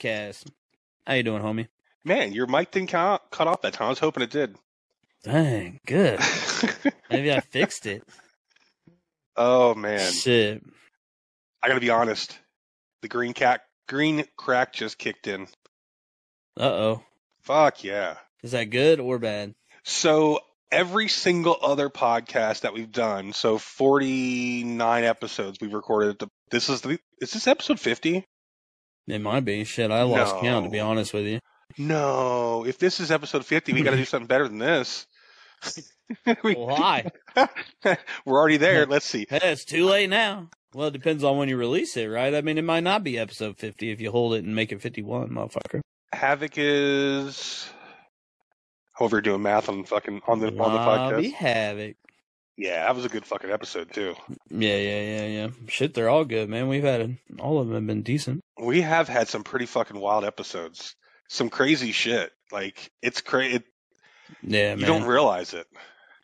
podcast. How you doing, homie? Man, your mic didn't cut cut off that time. I was hoping it did. Dang, good. Maybe I fixed it. oh man, Shit. I gotta be honest. The green cat, green crack just kicked in. Uh oh. Fuck yeah. Is that good or bad? So every single other podcast that we've done, so 49 episodes we've recorded. The, this is the, is this episode 50? It might be. Shit, I lost No. count to be honest with you. No, if this is episode 50, we got to do something better than this. We- Why? We're already there. Let's see. Hey, it's too late now. Well, it depends on when you release it, right? I mean, it might not be episode 50 if you hold it and make it 51, motherfucker. Havoc is. You're doing math on fucking on the on the podcast. Havoc. Yeah, that was a good fucking episode too. Yeah, yeah, yeah, yeah. Shit, they're all good, man. We've had all of them have been decent. We have had some pretty fucking wild episodes. Some crazy shit. Like it's crazy. It, Yeah, you man. don't realize it.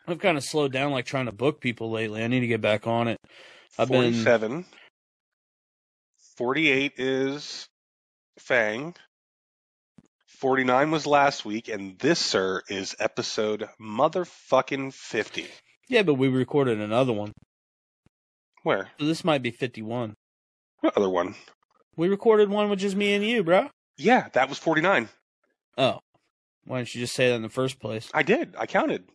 I've kind of slowed down, like trying to book people lately. I need to get back on it. I've been- Forty-seven. Forty-eight is Fang. Forty-nine was last week, and this, sir, is episode motherfucking fifty. Yeah, but we recorded another one. Where? So this might be 51. What other one? We recorded one with just me and you, bro. Yeah, that was forty-nine. Oh. Why didn't you just say that in the first place? I did. I counted.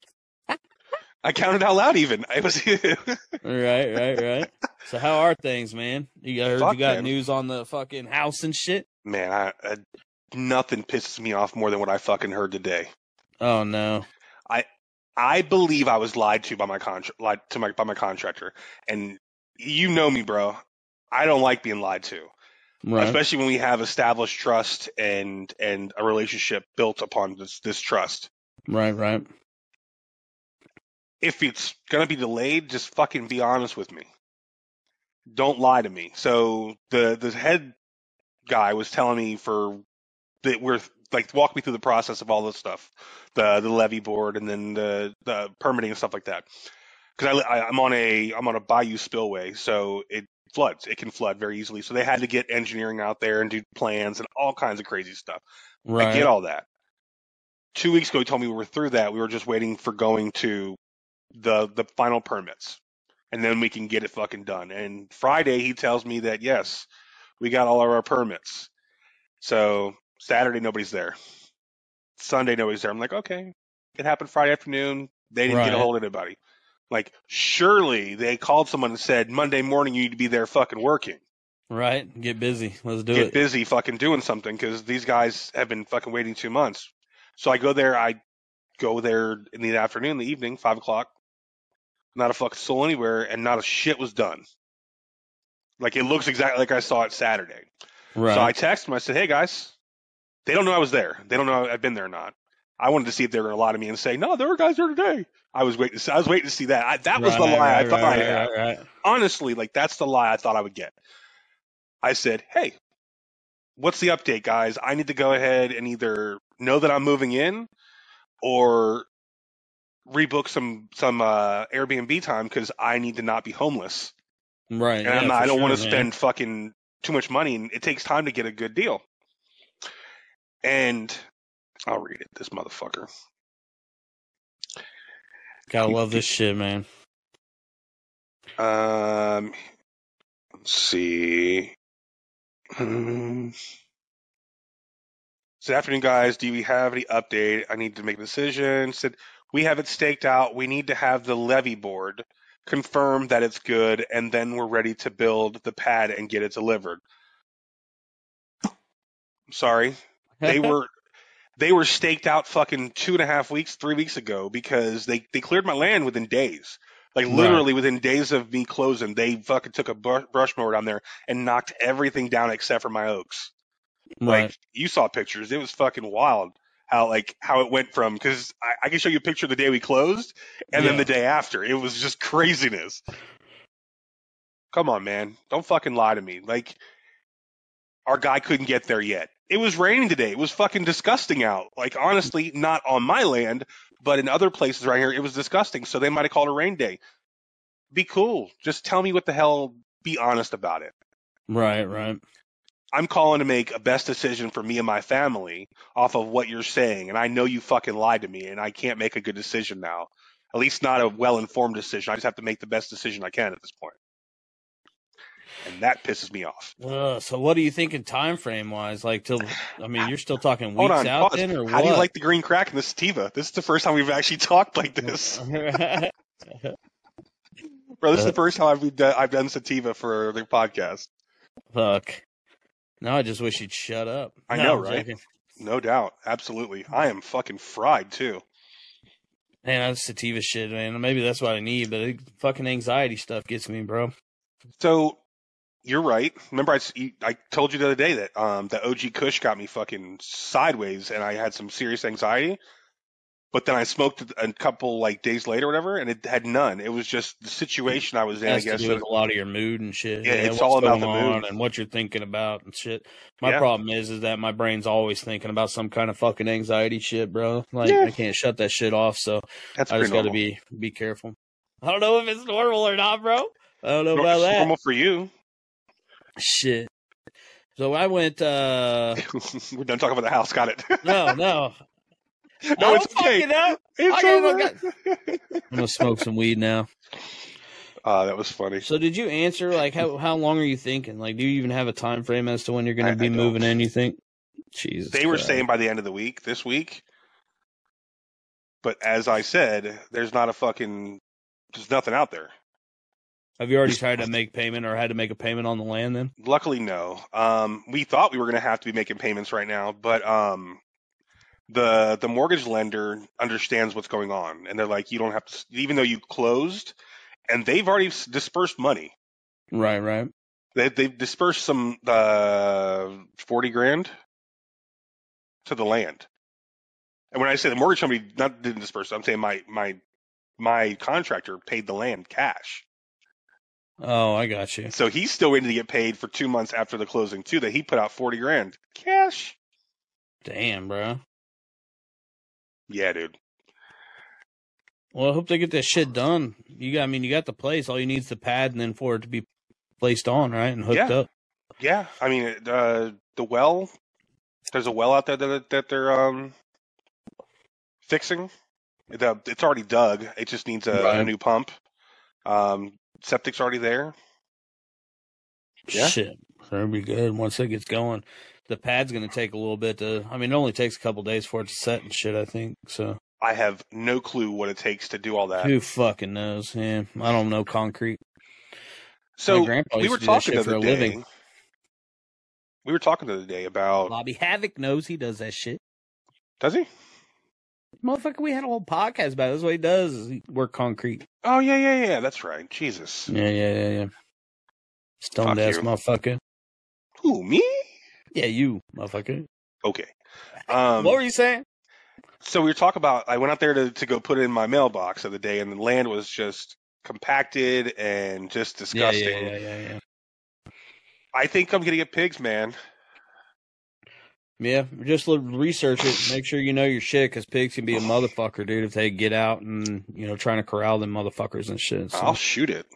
I counted out loud. Even I was. right, right, right. So how are things, man? You heard Fuck, you got man. news on the fucking house and shit? Man, I, I, nothing pisses me off more than what I fucking heard today. Oh no. I believe I was lied to by my contract, lied to my by my contractor, and you know me, bro. I don't like being lied to, Right. especially when we have established trust and and a relationship built upon this this trust. Right, right. If it's gonna be delayed, just fucking be honest with me. Don't lie to me. So the the head guy was telling me for that we're like walk me through the process of all this stuff, the the levee board and then the the permitting and stuff like that. Because I, I I'm on a I'm on a bayou spillway, so it floods. It can flood very easily. So they had to get engineering out there and do plans and all kinds of crazy stuff. Right. I get all that. Two weeks ago, he told me we were through that. We were just waiting for going to the the final permits, and then we can get it fucking done. And Friday, he tells me that yes, we got all of our permits. So Saturday, nobody's there. Sunday, nobody's there. I'm like, okay, it happened Friday afternoon. They didn't get a hold of anybody. Like, surely they called someone and said Monday morning you need to be there fucking working Right. Get busy. Let's do get it. Get busy fucking doing something because these guys have been fucking waiting two months. So I go there. I go there in the afternoon, the evening, five o'clock. Not a fucking soul anywhere, and not a shit was done. Like it looks exactly like I saw it Saturday. Right. So I text them. I said, "Hey guys, they don't know I was there. They don't know I've been there or not. I wanted to see if they were going to lie to me and say, no, there were guys there today. I was waiting. To see, I was waiting to see that. I, that was the Right, lie I thought right, I had right, right. honestly, like that's the lie I thought I would get. I said, "Hey, what's the update, guys? I need to go ahead and either know that I'm moving in or rebook some some uh, Airbnb time because I need to not be homeless, Right. and yeah, not, I don't sure, want to spend fucking too much money, and it takes time to get a good deal." And I'll read it. This motherfucker. Gotta love this shit, man. Um, let's see. Hmm. Good afternoon, guys. Do we have any update? I need to make a decision. Said we have it staked out. We need to have the levee board confirm that it's good, and then we're ready to build the pad and get it delivered. Sorry, they were they were staked out fucking two and a half weeks, three weeks ago because they they cleared my land within days. Like Right. literally within days of me closing, they fucking took a br- brush mower down there and knocked everything down except for my oaks. right. Like you saw pictures, it was fucking wild how like how it went from because I, I can show you a picture of the day we closed and then the day after. It was just craziness. Come on, man, don't fucking lie to me. Like our guy couldn't get there yet. It was raining today. It was fucking disgusting out. Like honestly, not on my land, but in other places right here, it was disgusting. So they might have called a rain day. Be cool. Just tell me what the hell. Be honest about it. Right, right. I'm calling to make a best decision for me and my family off of what you're saying, and I know you fucking lied to me, and I can't make a good decision now. At least not a well informed decision. I just have to make the best decision I can at this point. And that pisses me off. Uh, so what do you think in time frame wise? Like till I mean, you're still talking weeks Hold on, out pause. then, or How what? do you like the green crack and the sativa? This is the first time we've actually talked like this. Bro, this is the first time I've done, I've done sativa for the podcast. Fuck. Now I just wish you'd shut up. I No, know, right? joking. No doubt. Absolutely. I am fucking fried too. Man, that's sativa shit, man. Maybe that's what I need, but it, fucking anxiety stuff gets me, bro. So you're right. Remember, I, I told you the other day that um, the OG Kush got me fucking sideways, and I had some serious anxiety. But then I smoked a couple like days later, or whatever, and it had none. It was just the situation I was in. I has to guess. do with a lot of your mood and shit. Yeah, it's all about the mood. and what you're thinking about and shit. My Yeah. problem is, is that my brain's always thinking about some kind of fucking anxiety shit, bro. Like Yeah. I can't shut that shit off, so That's I just got to be be careful. I don't know if it's normal or not, bro. I don't know about that. normal for you. Shit. So I went. uh We're done talking about the house. Got it. No, no. no, I it's okay. fucking know. It's I gotta over. I'm gonna smoke some weed now. uh, that was funny. So did you answer like how how long are you thinking? Like, do you even have a time frame as to when you're gonna be don't. moving in? You think? Jesus. They were Christ. saying by the end of the week, this week. But as I said, there's not a fucking, there's nothing out there. Have you already tried to make payment or had to make a payment on the land then? Luckily, no. Um, we thought we were going to have to be making payments right now, but um, the the mortgage lender understands what's going on, and they're like, you don't have to, even though you closed, and they've already dispersed money. Right, right. They they've dispersed some uh forty grand to the land. And when I say the mortgage company not didn't disperse, I'm saying my my my contractor paid the land cash. Oh, I got you. So he's still waiting to get paid for two months after the closing too. That he put out forty grand cash. Damn, bro. Yeah, dude. Well, I hope they get this shit done. You got, I mean, you got the place. All you need is the pad, and then for it to be placed on, right, and hooked Yeah. up. Yeah, I mean uh, the well. There's a well out there that that they're um fixing. The, it's already dug. It just needs a, a new pump. Um, septic's already there. Yeah. Shit, that'll be good once it gets going. The pad's gonna take a little bit to. I mean, it only takes a couple days for it to set and shit. I think so. I have no clue what it takes to do all that. Who fucking knows? Yeah, I don't know concrete. so we were to talking the other day. living. We were talking the other day about. Bobby Havoc knows he does that shit. Does he? Motherfucker, we had a whole podcast about it. That's what he does. Is he work concrete. Oh yeah, yeah, yeah. That's right. Jesus. Yeah, yeah, yeah, yeah. Stoned Fuck ass you. motherfucker. Who me? Yeah, you motherfucker. Okay. Um, what were you saying? so we were talking about. I went out there to to go put it in my mailbox the other day, and the land was just compacted and just Yeah, disgusting. yeah, yeah, yeah, yeah. I think I'm gonna get pigs, man. Yeah, just research it. Make sure you know your shit, because pigs can be a motherfucker, dude. If they get out and you know trying to corral them motherfuckers and shit. So. I'll shoot it.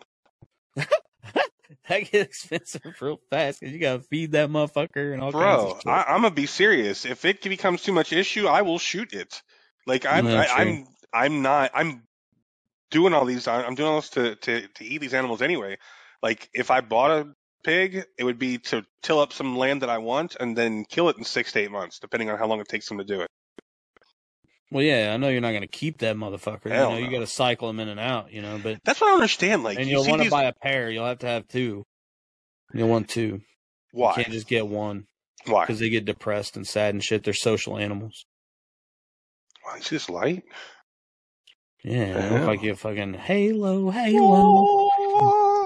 that gets expensive real fast because you gotta feed that motherfucker and all kinds Bro, of shit. I, I'm gonna be serious. If it becomes too much issue, I will shoot it. Like I'm, Yeah, I, true. I'm, I'm not. I'm doing all these. I'm doing all this to, to to eat these animals anyway. Like if I bought a pig, it would be to till up some land that I want and then kill it in six to eight months, depending on how long it takes them to do it. well, yeah, I know you're not gonna keep that motherfucker. Hell you know, you gotta cycle them in and out. You know, but That's what I understand. Like and you you'll want to these. buy a pair. You'll have to have two. You'll want two. Why? You can't just get one Why? because they get depressed and sad and shit. They're social animals. Why is this light? Yeah, look like you fucking halo, halo.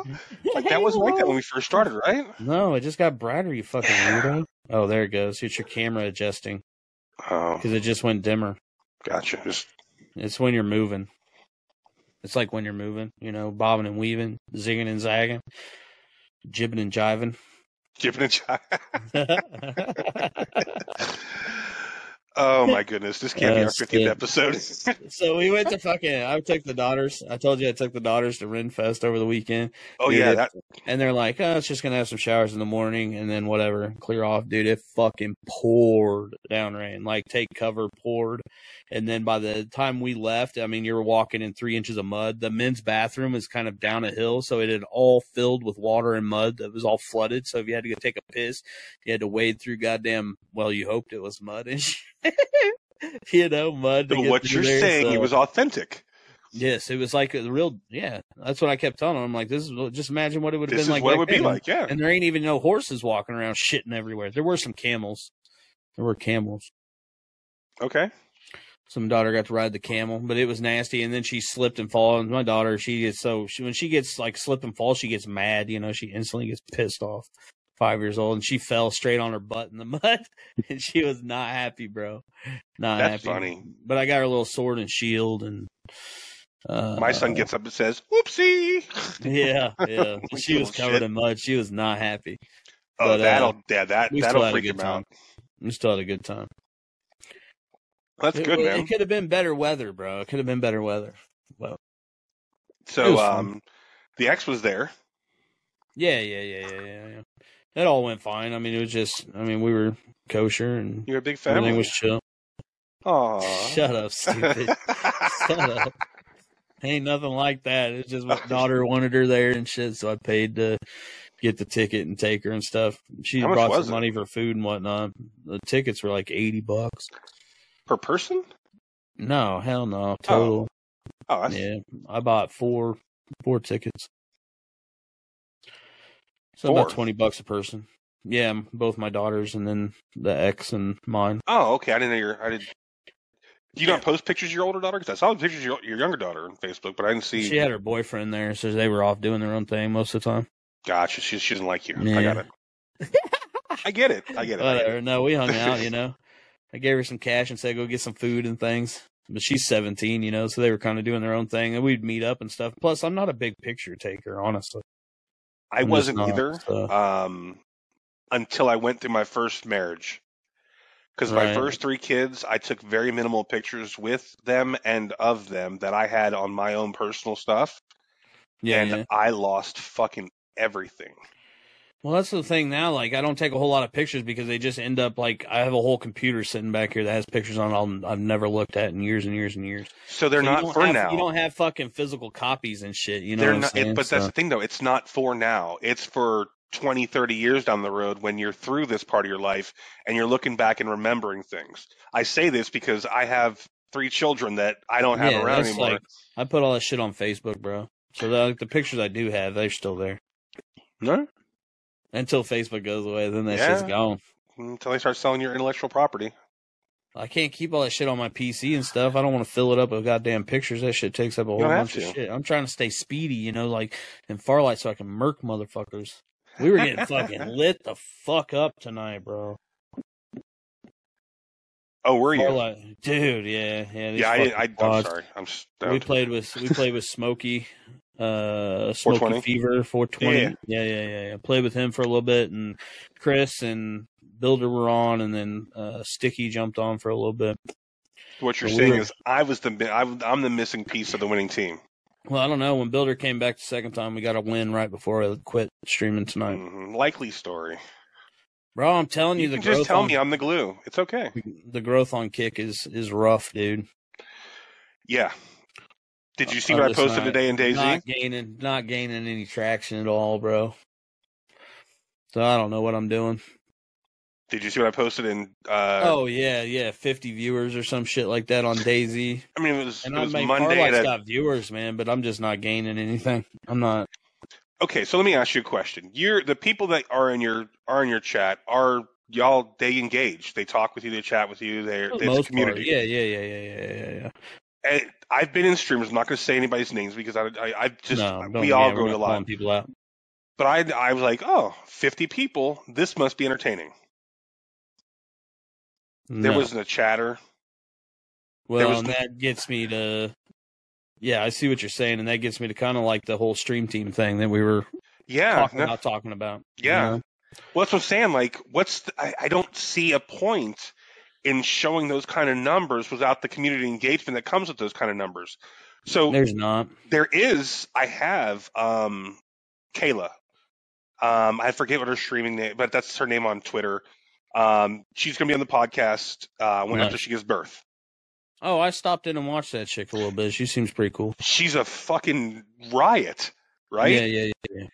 Like that wasn't like that when we first started, right? No, it just got brighter. You fucking weirdo. Oh, there it goes. It's your camera adjusting Oh, because it just went dimmer. gotcha. Just It's when you're moving. It's like when you're moving, you know, bobbing and weaving, zigging and zagging, jibbing and jiving. Jibbing and shot. My goodness, this can't be Uh, our 50th shit. episode. So we went to fucking. I took the daughters. I told you I took the daughters to Renfest over the weekend. oh Dude, yeah, that And they're like, oh, it's just gonna have some showers in the morning and then whatever, clear off, dude. It fucking poured down rain, like take cover poured. And then by the time we left, I mean, you were walking in three inches of mud. The men's bathroom is kind of down a hill, so it had all filled with water and mud that was all flooded. So if you had to go take a piss, you had to wade through goddamn. Well, you hoped it was mud and shit. you know, mud. get what you're there, saying so- it was authentic. Yes, it was like a real. Yeah, that's what I kept telling him. I'm like, this is just imagine what it would have been is like. what it would be like, yeah. And there ain't even no horses walking around shitting everywhere. There were some camels. There were camels. Okay. Some daughter got to ride the camel, but it was nasty. And then she slipped and fall. And my daughter, she gets so she, when she gets like slip and fall, she gets mad. You know, she instantly gets pissed off. Five years old, and she fell straight on her butt in the mud, and she was not happy, bro. Not That's happy. funny. But I got her little sword and shield, and uh, My son gets up and says, "Whoopsie." Yeah, yeah. she was covered shit. in mud. She was not happy. Oh, But, uh, that'll yeah, that that'll freak him time. out. We still had a good time. That's It- good, it, could have been better weather, bro. It could have been better weather. Well, So, was fun. um, the X was there. Yeah, yeah, yeah, yeah, yeah, yeah. It all went fine. I mean, it was just. I mean, we were kosher and You're a big everything family. was chill. Aw. Shut up, stupid. Shut up. Ain't nothing like that. It's just my daughter wanted her there and shit, so I paid to get the ticket and take her and stuff. She How brought some it? money for food and whatnot. The tickets were like eighty bucks. per person? No, hell no. Total. Oh, oh that's, Yeah, I bought four four tickets. So Four? about twenty bucks a person. Yeah, both my daughters and then the ex and mine. Oh, okay. I didn't know your. I did. Do you not post pictures of your older daughter? Because I saw the pictures of your, your younger daughter on Facebook, but I didn't see. She had her boyfriend there, so they were off doing their own thing most of the time. Gotcha. She, she doesn't like you. I got it. I get it. I get it. I get Whatever. it. No, we hung out. You know, I gave her some cash and said go get some food and things. But she's seventeen, you know, so they were kind of doing their own thing, and we'd meet up and stuff. Plus, I'm not a big picture taker, honestly. I I'm wasn't not, either. so- Um, until I went through my first marriage. Because my first three kids, I took very minimal pictures with them and of them that I had on my own personal stuff, Yeah, and yeah. I lost fucking everything. Well, that's the thing now. Like, I don't take a whole lot of pictures because they just end up like I have a whole computer sitting back here that has pictures on. I'll, I've never looked at in years and years and years. So they're So not for have, now. You don't have fucking physical copies and shit. You know they're not. It, but that's the thing, though. It's not for now. It's for 20, 30 years down the road when you're through this part of your life and you're looking back and remembering things. I say this because I have three children that I don't have Yeah, around anymore. like- I put all that shit on Facebook, bro. So the, like, the pictures I do have, they're still there no, until Facebook goes away. Then that Yeah. shit's gone. until they start selling your intellectual property. I can't keep all that shit on my PC and stuff. I don't want to fill it up with goddamn pictures. That shit takes up a whole bunch of shit. I'm trying to stay speedy, you know, like in Farlight, so I can murk motherfuckers. We were getting fucking lit the fuck up tonight, bro. Oh, were you? Farlight, dude, yeah, yeah. yeah, I, I, I'm sorry. I'm We played with we played with Smokey, uh, Smokey 420? Fever, four twenty. Yeah. Yeah. yeah, yeah, yeah, Played with him for a little bit, and Chris and Builder were on, and then uh, Sticky jumped on for a little bit. what you're saying were- is I was the I, I'm the missing piece of the winning team. Well, I don't know. When Builder came back the second time, we got a win right before I quit streaming tonight. Mhm. Likely story. Bro, I'm telling you, You the growth just tell on, me I'm the glue. It's okay. the growth on kick is is rough, dude. Yeah. Did you see what I posted not- today in Daisy? Not gaining, not gaining any traction at all, bro. So I don't know what I'm doing. Did you see what I posted in? Uh, oh yeah, yeah, 50 viewers or some shit like that on Daisy. I mean, it was, And it I was mean, Monday. At got viewers, man, but I'm just not gaining anything. I'm not. okay, so let me ask you a question. You're the people that are in your are in your chat are y'all they engage they talk with you they chat with you they're it's the a community part, yeah, yeah, yeah, yeah, yeah, yeah, yeah. And i've been in streamers i'm not going to say anybody's names because i i, I just no, we all yeah, go to a lot. people out. but i i was like oh 50 people this must be entertaining there wasn't a chatter well, and the- that gets me to. Yeah, I see what you're saying, and that gets me to kind of like the whole stream team thing that we were yeah talking no- about talking about. you Yeah. know? well that's what i'm saying like what's the, I, I don't see a point in showing those kind of numbers without the community engagement that comes with those kind of numbers. So There's not. there is I have um Kayla. Um I forget what her streaming name but that's her name on Twitter. Um she's gonna be on the podcast uh when Nice. after she gives birth. Oh, I stopped in and watched that chick a little bit. She seems pretty cool. She's a fucking riot, right? Yeah, yeah, yeah.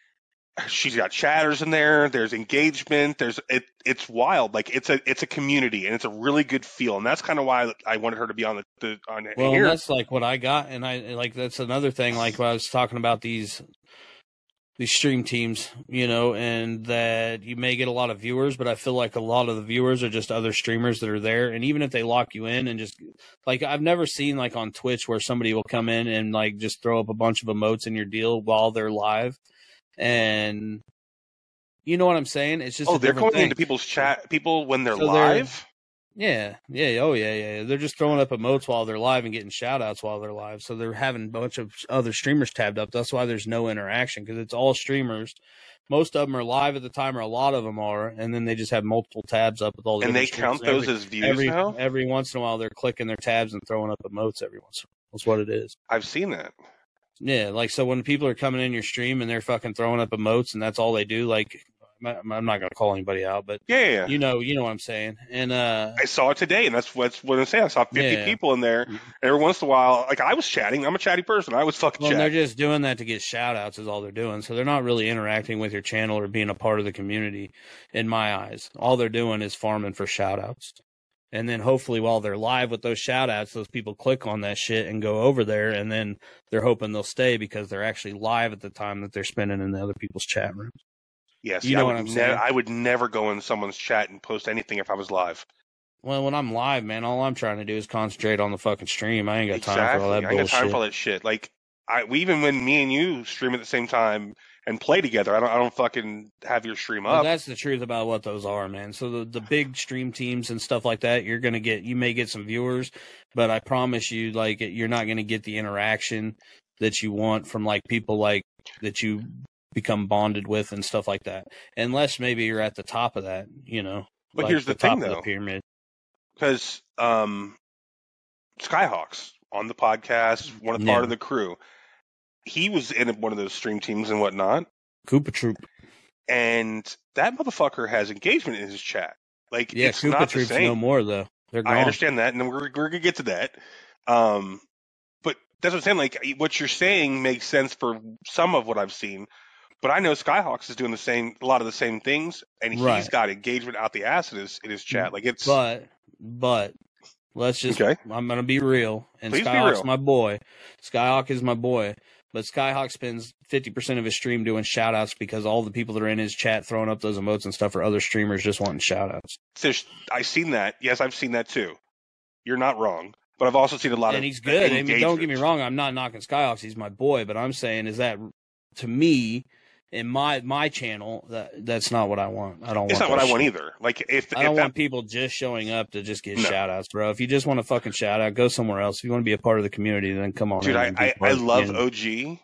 She's got chatters in there, there's engagement, there's it it's wild. Like it's a it's a community and it's a really good feel. And that's kind of why I wanted her to be on the, the on Well, here. that's like what I got, and I like that's another thing. Like when I was talking about these these stream teams, you know, and that you may get a lot of viewers, but I feel like a lot of the viewers are just other streamers that are there. And even if they lock you in and just like I've never seen like on Twitch where somebody will come in and like just throw up a bunch of emotes in your deal while they're live, and you know what I'm saying? It's just oh, a they're going into people's chat people when they're So they're- live. Yeah, yeah, oh yeah, yeah. They're just throwing up emotes while they're live and getting shout outs while they're live. So they're having a bunch of other streamers tabbed up. That's why there's no interaction because it's all streamers. Most of them are live at the time, or a lot of them are, and then they just have multiple tabs up with all the and they count those as views every, now. every every once in a while they're clicking their tabs and throwing up emotes every once. in a while. That's what it is. I've seen that. Yeah, like so when people are coming in your stream and they're fucking throwing up emotes and that's all they do. Like I'm I'm not gonna call anybody out, but Yeah, you know, you know what I'm saying. And uh, I saw it today, and that's what's what I'm saying. I saw 50 Yeah. people in there. Every once in a while, like I was chatting. I'm a chatty person. I was fucking Well, they're just doing that to get shout outs is all they're doing. So they're not really interacting with your channel or being a part of the community in my eyes. All they're doing is farming for shout outs. And then hopefully while they're live with those shout outs, those people click on that shit and go over there and then they're hoping they'll stay because they're actually live at the time that they're spending in the other people's chat rooms. Yes, you I know would what I'm ne- saying? I would never go in someone's chat and post anything if I was live. Well, when I'm live, man, all I'm trying to do is concentrate on the fucking stream. I ain't got time exactly. for all that bullshit. I ain't got time for all that shit. Like I, we even when me and you stream at the same time and play together, I don't, I don't fucking have your stream But up. that's the truth about what those are, man. So the the big stream teams and stuff like that, you're gonna get. You may get some viewers, but I promise you, like you're not gonna get the interaction that you want from like people like that you become bonded with and stuff like that. Unless maybe you're at the top of that, you know. But like here's the top thing, though. the pyramid. because um, Skyhawks on the podcast, one of Yeah. part of the crew, he was in one of those stream teams and whatnot, Koopa Troop. and that motherfucker has engagement in his chat. Like Yeah, it's Koopa not the same. no more though. I understand that, and we're we're gonna get to that. Um, but that's what I'm saying. Like what you're saying makes sense for some of what I've seen, but I know Skyhawks is doing the same, a lot of the same things, and he's Right. got engagement out the ass in his in his chat. Like it's But but let's just Okay. I'm gonna be real. And Please Skyhawk's real. my boy. Skyhawk is my boy. But Skyhawk spends fifty percent of his stream doing shout outs because all the people that are in his chat throwing up those emotes and stuff are other streamers just wanting shout outs. there's I've seen that. Yes, I've seen that too. You're not wrong, but I've also seen a lot of And he's good. I mean, don't get me wrong, I'm not knocking Skyhawks, he's my boy, but I'm saying is that to me in my my channel that that's not what I want. I don't It's want not what I want either. Like if, I if don't that, want people just showing up to just get No. shout outs, bro. If you just want to fucking shout out, go somewhere else. If you want to be a part of the community, then come on. dude, I I, I love. OG,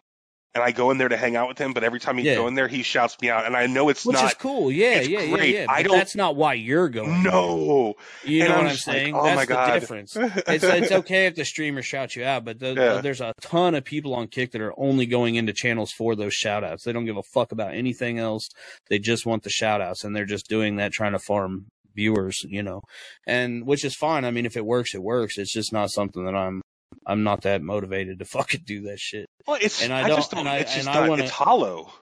and I go in there to hang out with him. But every time he Yeah. in there, he shouts me out, and I know it's Which not. is cool. Yeah, yeah, yeah, great. yeah. I But don't- that's not why you're going. no, You And know I'm what I'm like, saying? oh that's my the God. difference. It's it's okay if the streamer shouts you out, but the, Yeah. there's a ton of people on Kick that are only going into channels for those shout outs. They don't give a fuck about anything else. They just want the shout outs and they're just doing that trying to farm viewers, you know. And which is fine. I mean if it works, it works. It's just not something that I'm I'm not that motivated to fucking do that shit. well, it's And I I, don't- just don't. and I- it's just and I not. wanna- it's hollow.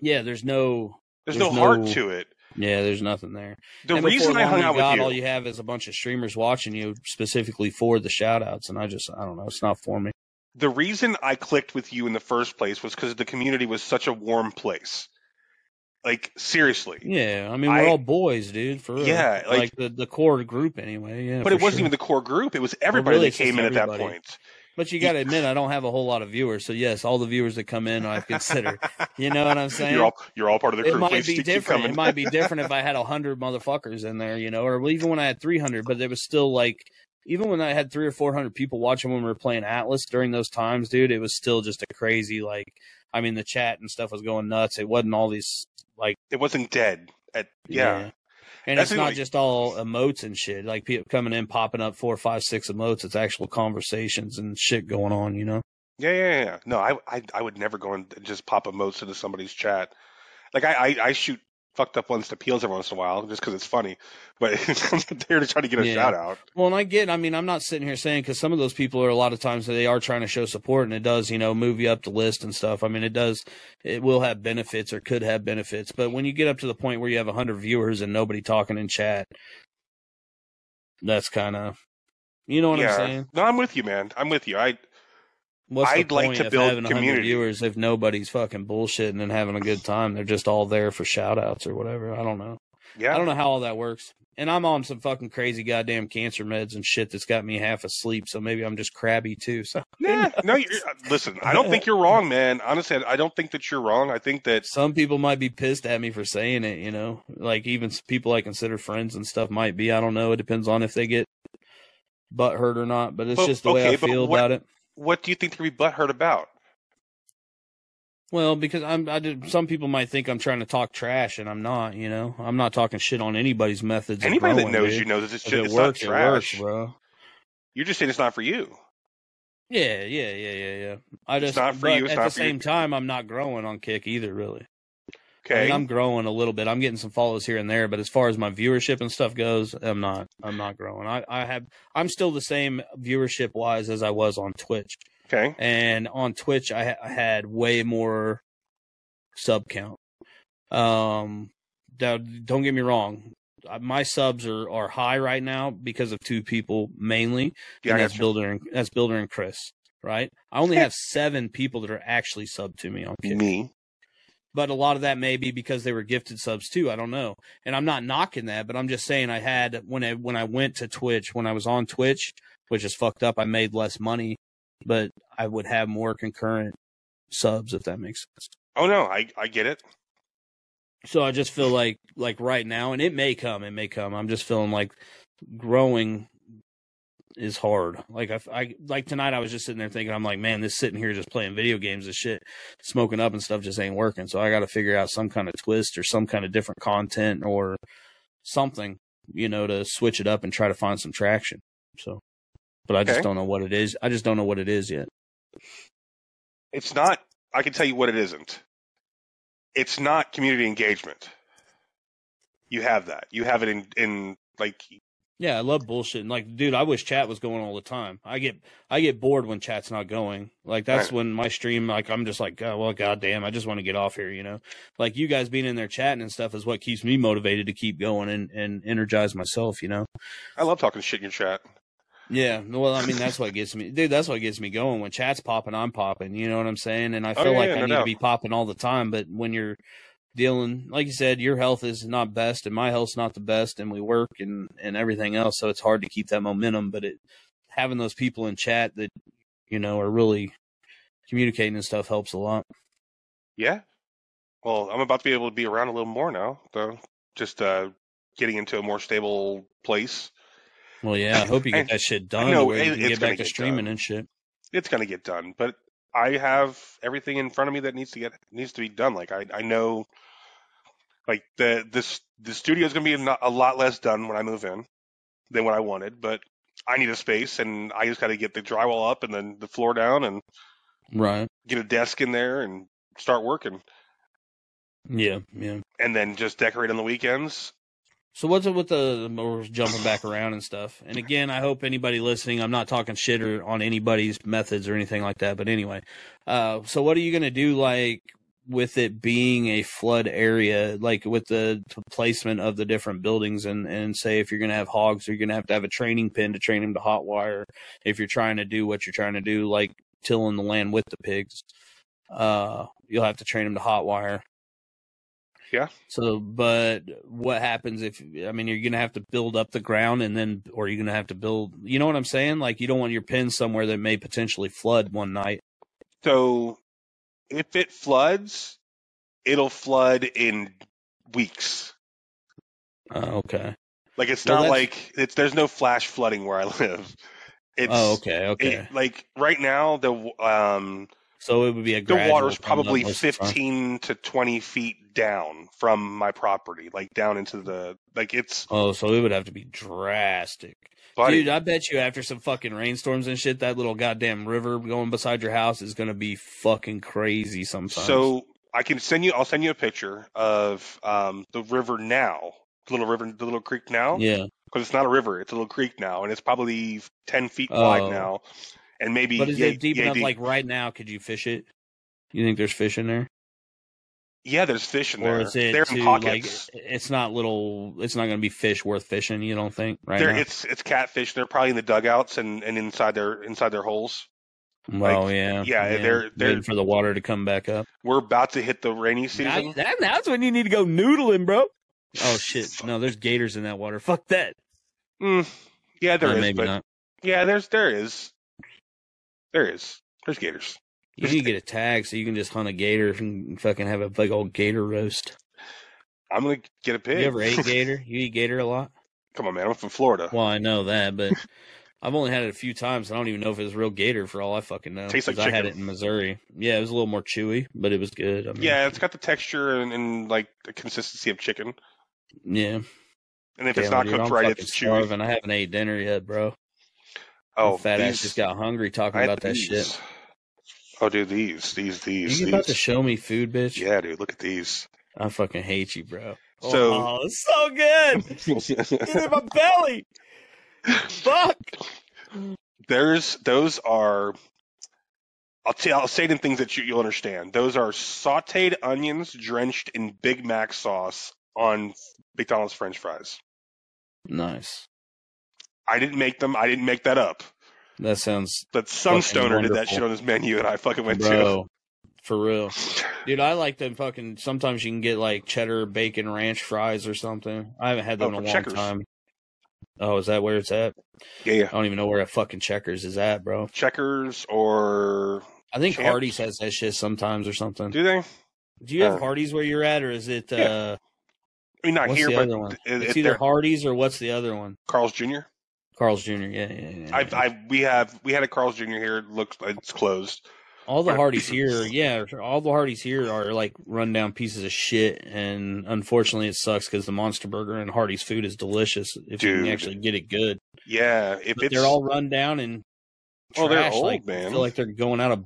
Yeah, there's no There's, There's no heart to it. yeah, there's nothing there. The And reason I hung out got, with you, all you have is a bunch of streamers watching you specifically for the shout outs and I just I don't know, it's not for me. the reason I clicked with you in the first place was because the community was such a warm place. Like seriously, Yeah, I mean we're I- all boys, dude. For real. Yeah, like- like, the the core group anyway. Yeah, but it wasn't sure. even the core group. It was everybody really, that came in at that point. But you got to admit, I don't have a whole lot of viewers. So yes, all the viewers that come in, I consider. You know what I'm saying? You're all you're all part of the crew. it might Please be different. It might be different if I had a hundred motherfuckers in there, you know, or even when I had three hundred. But it was still like, even when I had three or four hundred people watching when we were playing Atlas during those times, dude, it was still just a crazy like. I mean, the chat and stuff was going nuts. It wasn't all these like it wasn't dead. At yeah. And That's it's not like- just all emotes and shit. Like people coming in, popping up four, five, six emotes. It's actual conversations and shit going on. You know. Yeah, yeah, yeah. No, I, I, I would never go and just pop emotes into somebody's chat. Like I, I, I shoot fucked up ones to peels every once in a while just because it's funny, but they're to try to get a Yeah. shout out. Well, and I get. I mean, I'm not sitting here saying because some of those people are a lot of times that they are trying to show support, and it does, you know, move you up the list and stuff. I mean, it does. It will have benefits or could have benefits, but when you get up to the point where you have hundred viewers and nobody talking in chat, that's kind of, you know what yeah. I'm saying. No, I'm with you, man. I'm with you. I, What's I'd like to build having 100 community. viewers if nobody's fucking bullshitting and having a good time? They're just all there for shout outs or whatever. I don't know. yeah. I don't know how all that works. And I'm on some fucking crazy goddamn cancer meds and shit that's got me half asleep. So maybe I'm just crabby too. So Yeah, no, uh, listen, I don't think you're wrong, man. Honestly, I don't think that you're wrong. I think that some people might be pissed at me for saying it. You know, like even people I consider friends and stuff might be. I don't know. It depends on if they get butt hurt or not. But it's But- just the way I feel what- about it. What do you think they're be butthurt about? Well, because I'm, I did, some people might think I'm trying to talk trash, and I'm not. You know, I'm not talking shit on anybody's methods. of Anybody that knows dude. you knows that it's, just, it it's works, not it trash. works, bro. You're just saying it's not for you. Yeah, yeah, yeah, yeah, yeah. I It's just, not for but you, it's at not the for you. same time, I'm not growing on Kick either, really. I Okay. mean, I'm growing a little bit. I'm getting some follows here and there, but as far as my viewership and stuff goes, I'm not. I'm not growing. I, I have. I'm still the same viewership wise as I was on Twitch, okay. and on Twitch, I, ha- I had way more sub count. Um, now, don't get me wrong. My subs are, are high right now because of two people mainly, Yeah, and I you. Builder and that's Builder and Chris. Right? I only have seven people that are actually sub to me on Kick Me. But a lot of that may be because they were gifted subs too. I don't know, and I'm not knocking that, but I'm just saying I had when I when I went to Twitch when I was on Twitch, which is fucked up. I made less money, but I would have more concurrent subs if that makes sense. Oh no, I I get it. So I just feel like like right now, and it may come, it may come. I'm just feeling like growing is hard. Like I, I like tonight, I was just sitting there thinking, I'm like, man, this sitting here just playing video games and shit, smoking up and stuff just ain't working. So I got to figure out some kind of twist or some kind of different content or something, you know, to switch it up and try to find some traction. So, but I just don't know what it is. I just don't know what it is yet. It's not. I can tell you what it isn't. It's not community engagement. You have that. You have it in in like Yeah, I love bullshit. And like, dude, I wish chat was going all the time. I get I get bored when chat's not going. Like that's Right. when my stream, like I'm just like, oh, well, goddamn, I just want to get off here. You know, like you guys being in there chatting and stuff is what keeps me motivated to keep going and and energize myself. You know. I love talking shit in your chat. Yeah, well, I mean that's what gets me, dude. That's what gets me going. When chat's popping, I'm popping. You know what I'm saying? And I Oh, feel yeah, like yeah, I no need to be popping all the time. But when you're dealing, like you said, your health is not best, and my health's not the best, and we work and and everything else, so it's hard to keep that momentum. But it having those people in chat that you know are really communicating and stuff helps a lot. Yeah. Well, I'm about to be able to be around a little more now, though. Just uh, getting into a more stable place. Well, yeah, I hope you I- get that shit done. know, to where you it- get back to get streaming done. and shit. It's gonna get done, but I have everything in front of me that needs to get needs to be done. Like I I know, like the this the studio is gonna be a, not- a lot less done when I move in than what I wanted, but I need a space, and I just got to get the drywall up and then the floor down and Right. get a desk in there and start working, Yeah. Yeah. and then just decorate on the weekends. So what's it with the we're jumping back around and stuff? And again, I hope anybody listening, I'm not talking shit or on anybody's methods or anything like that. But anyway, uh, so what are you gonna do like with it being a flood area, like with the placement of the different buildings, and and say if you're gonna have hogs, you're gonna have to have a training pen to train them to hot wire. If you're trying to do what you're trying to do, like tilling the land with the pigs, uh, you'll have to train them to hot wire. Yeah. So, but what happens if I mean you're gonna have to build up the ground and then, or you're gonna have to build? You know what I'm saying? Like you don't want your pin somewhere that may potentially flood one night. So if it floods, it'll flood in weeks. Uh, okay. Like it's Well, not that's- like it's there's no flash flooding where I live. It's oh, okay. Okay. it- like right now the um So it would be a The water's probably 15 to 20 feet down from my property, like down into the like it's Oh, so it would have to be drastic. buddy. Dude, I bet you after some fucking rainstorms and shit, that little goddamn river going beside your house is gonna be fucking crazy sometimes. So I can send you. I'll send you a picture of um, the river now, the little river, the little creek now, yeah, because it's not a river; it's a little creek now, and it's probably ten feet Oh. wide now, and maybe. but is it deep enough? deep. Like right now, could you fish it? You think there's fish in there, yeah, there's fish in or there. is it They're too, like it's not little? It's not gonna be fish worth fishing. You don't think right They're, now? it's it's catfish. They're probably in the dugouts and, and inside their inside their holes. well, like, yeah, yeah, they're- they're- waiting for the water to come back up. We're about to hit the rainy Now, season. that, that's when you need to go noodling, bro. Oh shit! No, there's gators in that water. Fuck that. Mm, yeah, there Uh, is, maybe but not. yeah, there's there is, there is. There's gators. You need to get a tag so you can just hunt a gator and fucking have a big old gator roast. I'm gonna get a pig. You ever ate gator? You eat gator a lot? Come on, man. I'm from Florida. Well, I know that, but I've only had it a few times. I don't even know if it was real gator for all I fucking know. Tastes like 'cause I had it in Missouri. Yeah, it was a little more chewy, but it was good. I mean, Yeah, it's got the texture and, and like the consistency of chicken. yeah. And if Damn, it's not dude, cooked I'm right, it's chewy. starving. I haven't ate dinner yet, bro. Oh, fat ass just got hungry talking about that shit. Oh, dude, these, these, these, You about to show me food, bitch? Yeah, dude, look at these. I fucking hate you, bro. So- oh, it's so good. Get in my belly. Fuck. There's those are. I'll tell. I'll say them things that you, you'll understand. Those are sautéed onions drenched in Big Mac sauce on McDonald's French fries. Nice. I didn't make them. I didn't make that up. That sounds, But some stoner did that shit on his menu, and I fucking went bro, for real. Dude, I like them fucking. Sometimes you can get like cheddar bacon ranch fries or something. I haven't had them Oh, in a long Checkers. time. Oh, is that where it's at? Yeah, yeah. I don't even know where that fucking Checkers is at, bro. Checkers or I think Champs? Hardee's has that shit sometimes or something. do they? Do you have Uh, Hardee's where you're at, or is it? Yeah. uh I mean, not What's here, the but other one? it- It's it- either Hardee's or what's the other one? Carl's Jr. Carl's Jr. Yeah, yeah, yeah. I've, I we have we had a Carl's Jr. here. It looks it's closed. all the Hardee's here, yeah, all the Hardee's here are like rundown pieces of shit, and unfortunately, it sucks because the Monster Burger and Hardee's food is delicious if you can actually get it good. Yeah, if they're all run down and Oh, they're old, like, I man. feel like they're going out of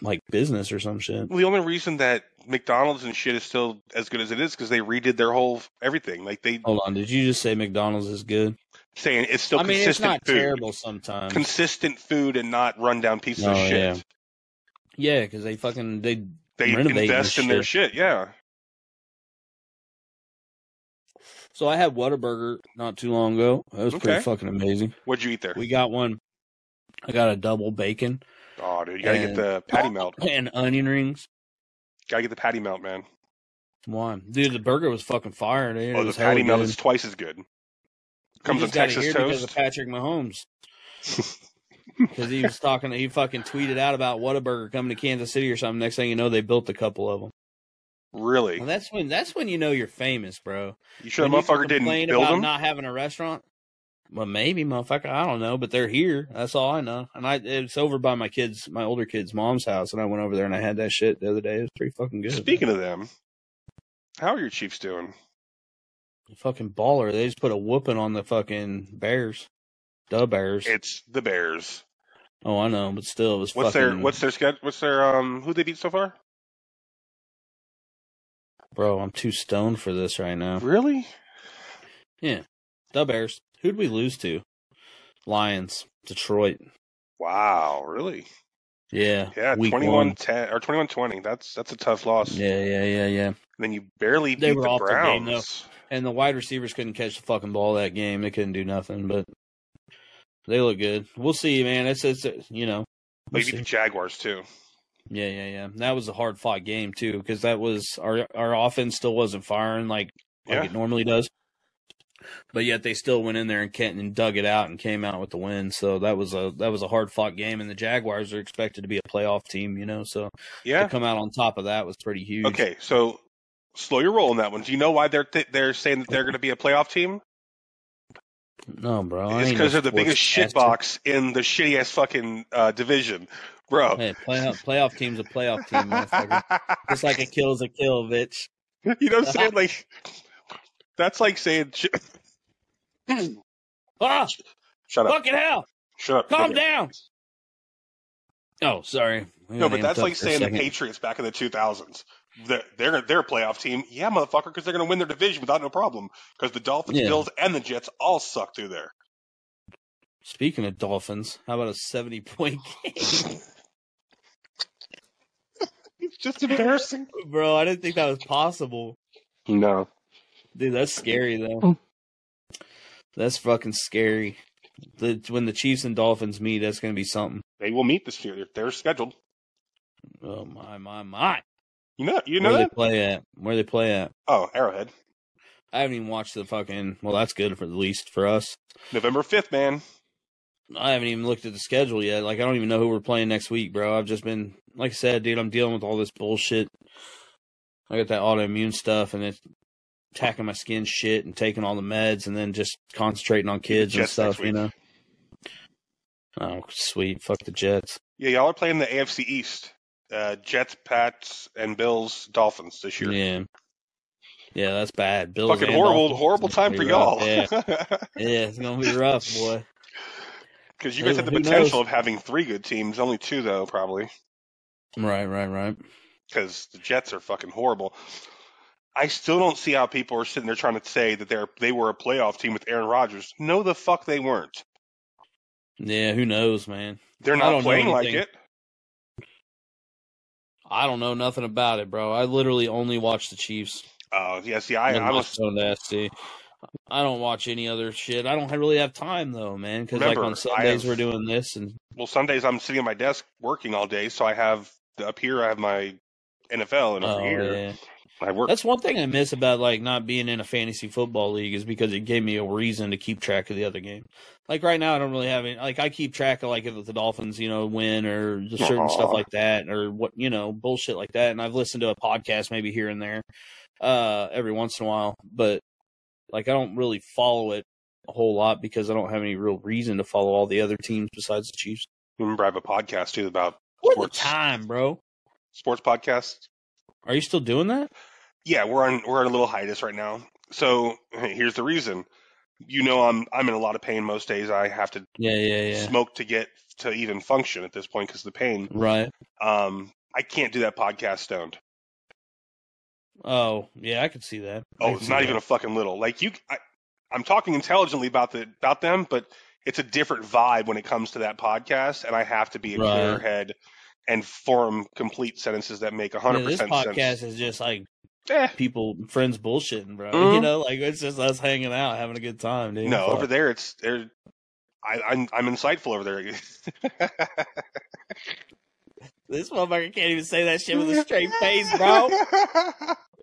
like business or some shit. the only reason that McDonald's and shit is still as good as it is because they redid their whole everything. Like they Hold on, did you just say McDonald's is good? Saying it's still I mean, it's consistent not food, terrible sometimes. consistent food, and not rundown pieces of Oh, shit. yeah. yeah, because they fucking they They Renovate invest their in their shit. Yeah. So I had Whataburger not too long ago. That was pretty fucking amazing. What'd you eat there? We got one. I got a double bacon oh, dude, you gotta and- get the patty melt. and onion rings. Gotta get the patty melt, man. One, dude, the burger was fucking fire. Dude. oh, it the patty melt good. is twice as good. Comes got Texas here because of toast. Patrick Mahomes. Because he was talking, he fucking tweeted out about Whataburger coming to Kansas City or something. Next thing you know, they built a couple of them. Really? Well, that's when that's when you know you're famous, bro. You sure the When motherfucker didn't complain build about them? Not having a restaurant. Well, maybe, motherfucker. I don't know, but they're here. That's all I know. And I, it's over by my kids, my older kids' mom's house, and I went over there and I had that shit the other day. It was pretty fucking good. Speaking of them, how are your Chiefs doing? Fucking baller. They just put a whooping on the fucking Bears, the Bears. It's the Bears. oh, I know, but still, it was What's fucking. their what's their schedule? What's their um? Who they beat so far? bro? I'm too stoned for this right now. Really? Yeah. The Bears. Who'd we lose to? Lions, Detroit. Wow, really? Yeah, Yeah, week 21 one. 10 or 21 20. That's that's a tough loss. Yeah, yeah, yeah, yeah. And then you barely They beat the off their game, Browns. And the wide receivers couldn't catch the fucking ball that game. They couldn't do nothing, but they look good. We'll see, man. It's it's you know. We'll beat the. Jaguars too. Yeah, yeah, yeah. That was a hard fought game too, because that was our our offense still wasn't firing like like Yeah. it normally does. But yet they still went in there and Kenton and dug it out and came out with the win. So that was a that was a hard fought game, and the Jaguars are expected to be a playoff team, you know. So Yeah. to come out on top of that was pretty huge. Okay, so slow your roll on that one. Do you know why they're th- they're saying that they're going to be a playoff team? No, bro. It's because they're the biggest shitbox in the shitty ass fucking uh, division. bro. Hey, playoff playoff team's a playoff team, motherfucker. Just like a kill's a kill, bitch. You know what I'm saying? Like, that's like saying, sh- Ah, shut up, fucking hell! shut up. Calm down. Oh, sorry. We No, but that's like up for a saying the. Patriots back in the 2000s. They're, they're, they're a playoff team. Yeah, motherfucker, because they're going to win their division without no problem. Because the Dolphins, Yeah. Bills, and the Jets all suck through there. Speaking of Dolphins, how about a seventy-point game, It's just embarrassing. bro? I didn't think that was possible, No. Dude. That's scary though. Oh. That's fucking scary. The, when the Chiefs and Dolphins meet, that's gonna be something. They will meet this year. They're scheduled. Oh my my my! You know, you know Where that? they play at? Where they play at? Oh, Arrowhead. I haven't even watched the fucking. Well, that's good for at least for us. November 5th, man. I haven't even looked at the schedule yet. Like I don't even know who we're playing next week, bro. I've just been like I said, dude. I'm dealing with all this bullshit. I got that autoimmune stuff, and it's attacking my skin shit, and taking all the meds, and then just concentrating on kids and stuff. You know. Oh, sweet. Fuck the Jets. Yeah, y'all are playing the AFC East. Uh, Jets, Pats, and Bills, Dolphins this year. Yeah. Yeah, that's bad. Bills Fucking horrible, Dolphins. horrible time for be y'all. Yeah. yeah, it's gonna be rough, boy. Because you guys have the potential knows? of having three good teams. Only two, though, probably. Right, right, right. Because the Jets are fucking horrible. I still don't see how people are sitting there trying to say that they're they were a playoff team with Aaron Rodgers. No, the fuck they weren't. Yeah, who knows, man. They're not playing like it. I don't know nothing about it, bro. I literally only watch the Chiefs. Uh, yeah, see, I, I was to SC. I don't watch any other shit. I don't really have time though, man. Because like on Sundays have- we're doing this, and well. Sundays I'm sitting at my desk working all day, so I have up here. I have my NFL, and over oh here yeah, I work. that's one thing I miss about like not being in a fantasy football league is because it gave me a reason to keep track of the other game. Like right now, I don't really have any. Like I keep track of like if the Dolphins, you know, win or just certain stuff like that, or what you know, bullshit like that. And I've listened to a podcast maybe here and there, uh, every once in a while, but like I don't really follow it a whole lot because I don't have any real reason to follow all the other teams besides the Chiefs. Remember, I have a podcast too about What the sports. time, bro? Sports podcast. Are you still doing that? Yeah, we're on we're on a little hiatus right now. So here's the reason. You know, I'm I'm in a lot of pain most days. I have to Yeah, yeah, yeah. smoke to get to even function at this point because of the pain. Right. Um, I can't do that podcast stoned. Oh, yeah, I could see that. I Oh, it's not that. even a fucking little. Like you, I, I'm talking intelligently about the about them, but it's a different vibe when it comes to that podcast, and I have to be a Right. clear head and form complete sentences that make Yeah, hundred this podcast sense. is just like Eh, people, friends bullshitting, bro. Mhm. You know, like it's just us hanging out, having a good time, dude. no, Fuck. over there it's there. I, I'm I'm insightful over there. This motherfucker can't even say that shit with a straight face, bro.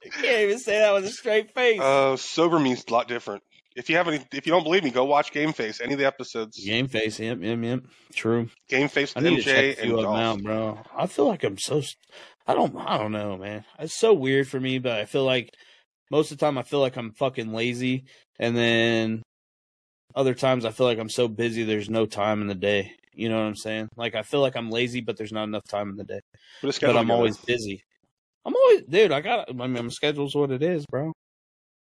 He can't even say that with a straight face. Uh, sober means a lot different. If you haven't, if you don't believe me, go watch Game Face. Any of the episodes. Game face, yep, yep, yep. True. Game Face I with need to check MJ a and few of them Dolph. out, bro. I feel like I'm so. I don't. I don't know, man. It's so weird for me, but I feel like most of the time I feel like I'm fucking lazy, and then other times I feel like I'm so busy. There's no time in the day. You know what I'm saying? Like I feel like I'm lazy, but there's not enough time in the day. Put a But I'm always busy. I'm always, dude. I got. I mean, my schedule's what it is, bro.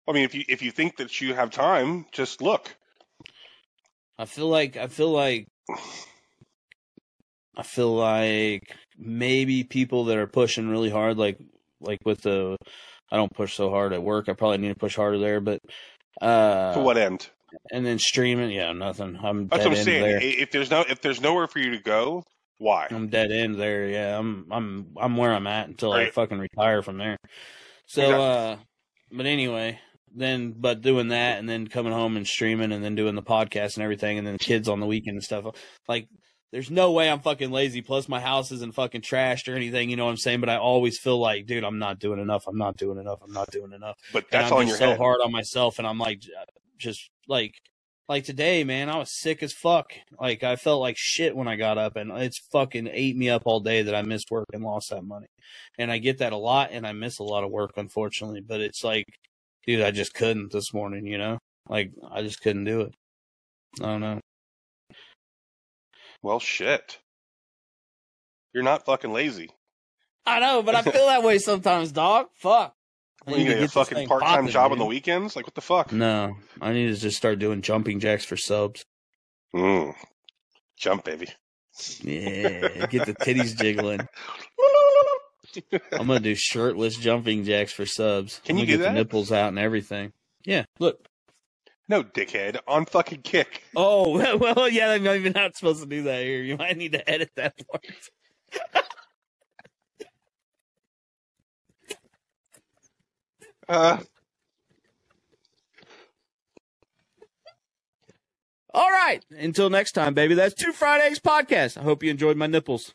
I mean, if you if you think that you have time, just look. I feel like I feel like I feel like maybe people that are pushing really hard, like like with the I don't push so hard at work. I probably need to push harder there, but uh, To what end? and then streaming, yeah, nothing. I'm That's what I'm saying. there. If there's no if there's nowhere for you to go, why? I'm dead end there. Yeah, I'm I'm I'm where I'm at until I fucking retire from there. So, Exactly. uh, but anyway, then but doing that and then coming home and streaming and then doing the podcast and everything and then the kids on the weekend and stuff. Like, there's no way I'm fucking lazy. Plus, my house isn't fucking trashed or anything. You know what I'm saying? But I always feel like, dude, I'm not doing enough. I'm not doing enough. I'm not doing enough. But And that's I'm on your so head. hard on myself, and I'm like, uh, just like, like today, man, I was sick as fuck. Like I felt like shit when I got up, and it's fucking ate me up all day that I missed work and lost that money. And I get that a lot, and I miss a lot of work, unfortunately. But it's like, dude, I just couldn't this morning. You know, like I just couldn't do it. I don't know. Well, shit. You're not fucking lazy. I know, but I feel that way sometimes, dog. Fuck. I What, need you to get a get this fucking thing part time popping, job on dude. the weekends? Like what the fuck? No, I need to just start doing jumping jacks for subs. Mm. Jump, baby. Yeah, get the titties jiggling. I'm gonna do shirtless jumping jacks for subs. Can I'm you gonna do get that? the nipples out and everything? Yeah, look. No, dickhead. On fucking kick. Oh well, yeah. I'm not even not supposed to do that here. You might need to edit that part. Uh, All right. Until next time, baby. That's Two Fried Eggs podcast. I hope you enjoyed my nipples.